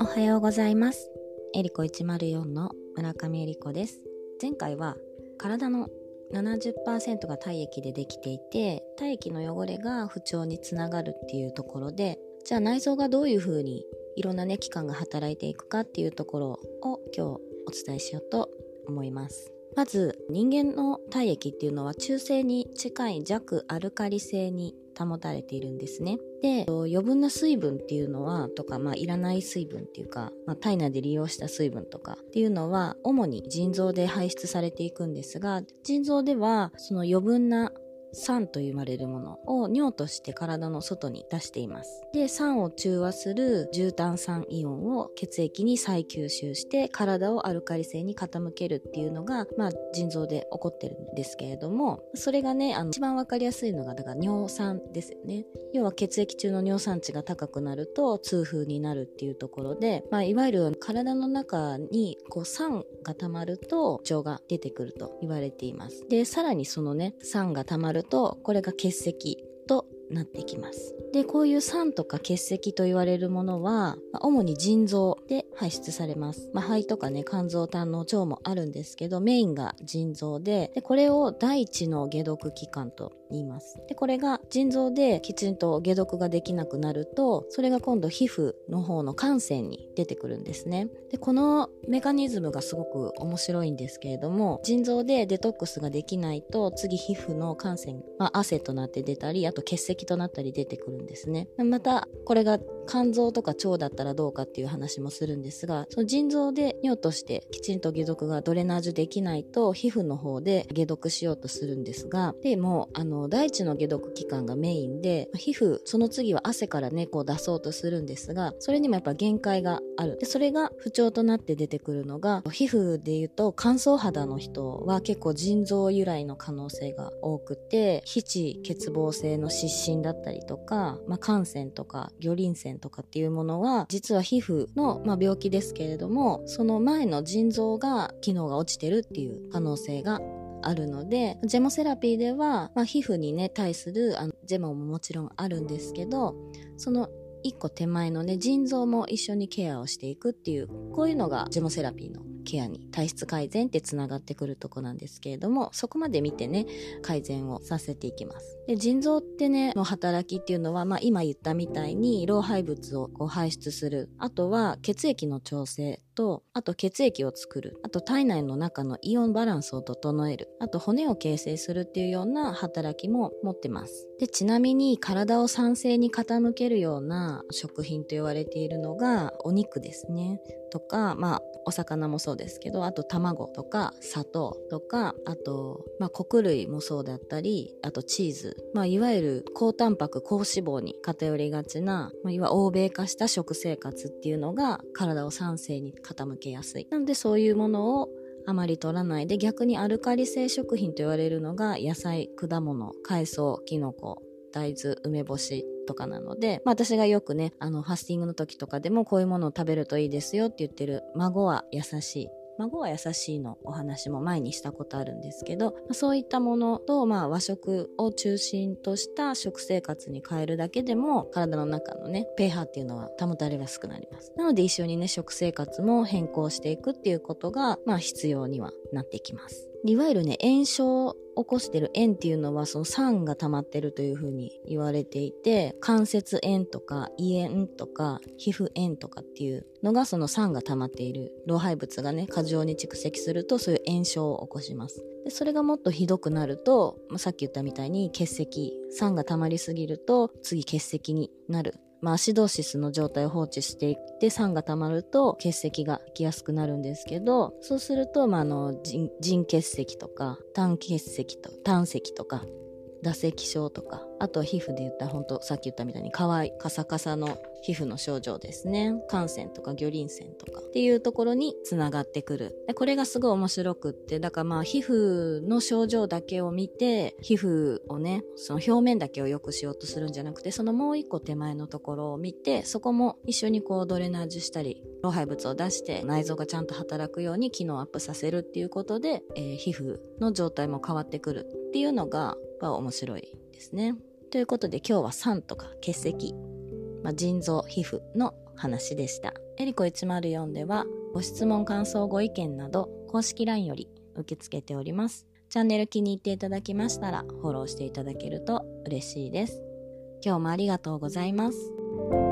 おはようございます。エリコ104の村上エリコです。前回は体の70%が体液でできていて体液の汚れが不調につながるっていうところでじゃあ内臓がどういうふうにいろんなね器官が働いていくかっていうところを今日お伝えしようと思いますまず人間の体液っていうのは中性に近い弱アルカリ性に保たれているんですね。で余分な水分っていうのはとか、まあ、いらない水分っていうか、まあ、体内で利用した水分とかっていうのは主に腎臓で排出されていくんですが腎臓ではその余分な酸と言われるものを尿として体の外に出しています。で、酸を中和する重炭酸イオンを血液に再吸収して体をアルカリ性に傾けるっていうのが、まあ、腎臓で起こってるんですけれども、それがね、あの一番わかりやすいのが、だから尿酸ですよね。要は血液中の尿酸値が高くなると痛風になるっていうところで、まあ、いわゆる体の中にこう酸が溜まると腸が出てくると言われています。で、さらにそのね、酸が溜まるとこれが結石となってきます。で、こういう酸とか結石と言われるものは、まあ、主に腎臓で排出されます。まあ、肺とかね、肝臓、胆の腸もあるんですけど、メインが腎臓で、でこれを第一の解毒器官と言います。で、これが腎臓できちんと解毒ができなくなると、それが今度皮膚の方の汗腺に出てくるんですね。で、このメカニズムがすごく面白いんですけれども、腎臓でデトックスができないと、次皮膚の汗腺、まあ、汗となって出たり、あと結石となったり出てくるんですね。また、これが肝臓とか腸だったらどうかっていう話もするんですが、その腎臓で尿としてきちんと解毒がドレナージュできないと、皮膚の方で解毒しようとするんですが、でも、あの、大地の解毒器官がメインで、皮膚、その次は汗からね、こう出そうとするんですが、それにもやっぱ限界がある。で、それが不調となって出てくるのが、皮膚で言うと乾燥肌の人は結構腎臓由来の可能性が多くて、皮脂欠乏性の湿疹だったりとか、まあ、汗腺とか魚鱗腺とかっていうものは、実は皮膚の、まあ、病気ですけれども、その前の腎臓が機能が落ちてるっていう可能性があるので、ジェモセラピーでは、まあ、皮膚にね、対するあのジェモももちろんあるんですけど、その一個手前のね、腎臓も一緒にケアをしていくっていう、こういうのがジェモセラピーのケアに体質改善ってつながってくるとこなんですけれども、そこまで見てね、改善をさせていきます。で、腎臓ってね、の働きっていうのは、まあ今言ったみたいに老廃物をこう排出する。あとは血液の調整と、あと血液を作る。あと体内の中のイオンバランスを整える。あと骨を形成するっていうような働きも持ってます。で、ちなみに体を酸性に傾けるような食品と言われているのがお肉ですね。とか、まあ、お魚もそうですけど、あと卵とか砂糖とか、あと、まあ、穀類もそうだったり、あとチーズ。まあ、いわゆる高タンパク、高脂肪に偏りがちな、まあ、いわゆる欧米化した食生活っていうのが体を酸性に傾けやすい。なのでそういうものをあまり取らないで逆にアルカリ性食品と言われるのが野菜、果物、海藻、きのこ、大豆、梅干しとかなので、まあ、私がよくね、あの、ファスティングの時とかでもこういうものを食べるといいですよって言ってる、孫は優しい。孫は優しいのお話も前にしたことあるんですけど、そういったものと、まあ、和食を中心とした食生活に変えるだけでも、体の中のね、pH っていうのは保たれやすくなります。なので一緒にね、食生活も変更していくっていうことが、まあ、必要にはなってきます。いわゆるね、炎症を起こしてる炎っていうのはその酸が溜まってるというふうに言われていて、関節炎とか胃炎とか皮膚炎とかっていうのがその酸が溜まっている老廃物がね、過剰に蓄積するとそういう炎症を起こします。でそれがもっとひどくなると、まあ、さっき言ったみたいに結石、酸が溜まりすぎると次結石になるまあ、アシドーシスの状態を放置していって酸が溜まると結石が来やすくなるんですけどそうすると、まあ、あの腎結石とか胆結石と胆石とか唾石症とかあとは皮膚で言ったら本当さっき言ったみたいに乾いカサカサの皮膚の症状ですね。汗腺とか魚鱗腺とか。っていうところにつながってくる。でこれがすごい面白くってだからまあ皮膚の症状だけを見て皮膚をねその表面だけを良くしようとするんじゃなくてそのもう一個手前のところを見てそこも一緒にこうドレナージュしたり老廃物を出して内臓がちゃんと働くように機能アップさせるっていうことで、えー、皮膚の状態も変わってくるっていうのがは面白いですね。ということで今日は酸とか血石、まあ、腎臓皮膚の話でしたエリコ104ではご質問感想ご意見など公式 LINE より受け付けておりますチャンネル気に入っていただきましたらフォローしていただけると嬉しいです今日もありがとうございます。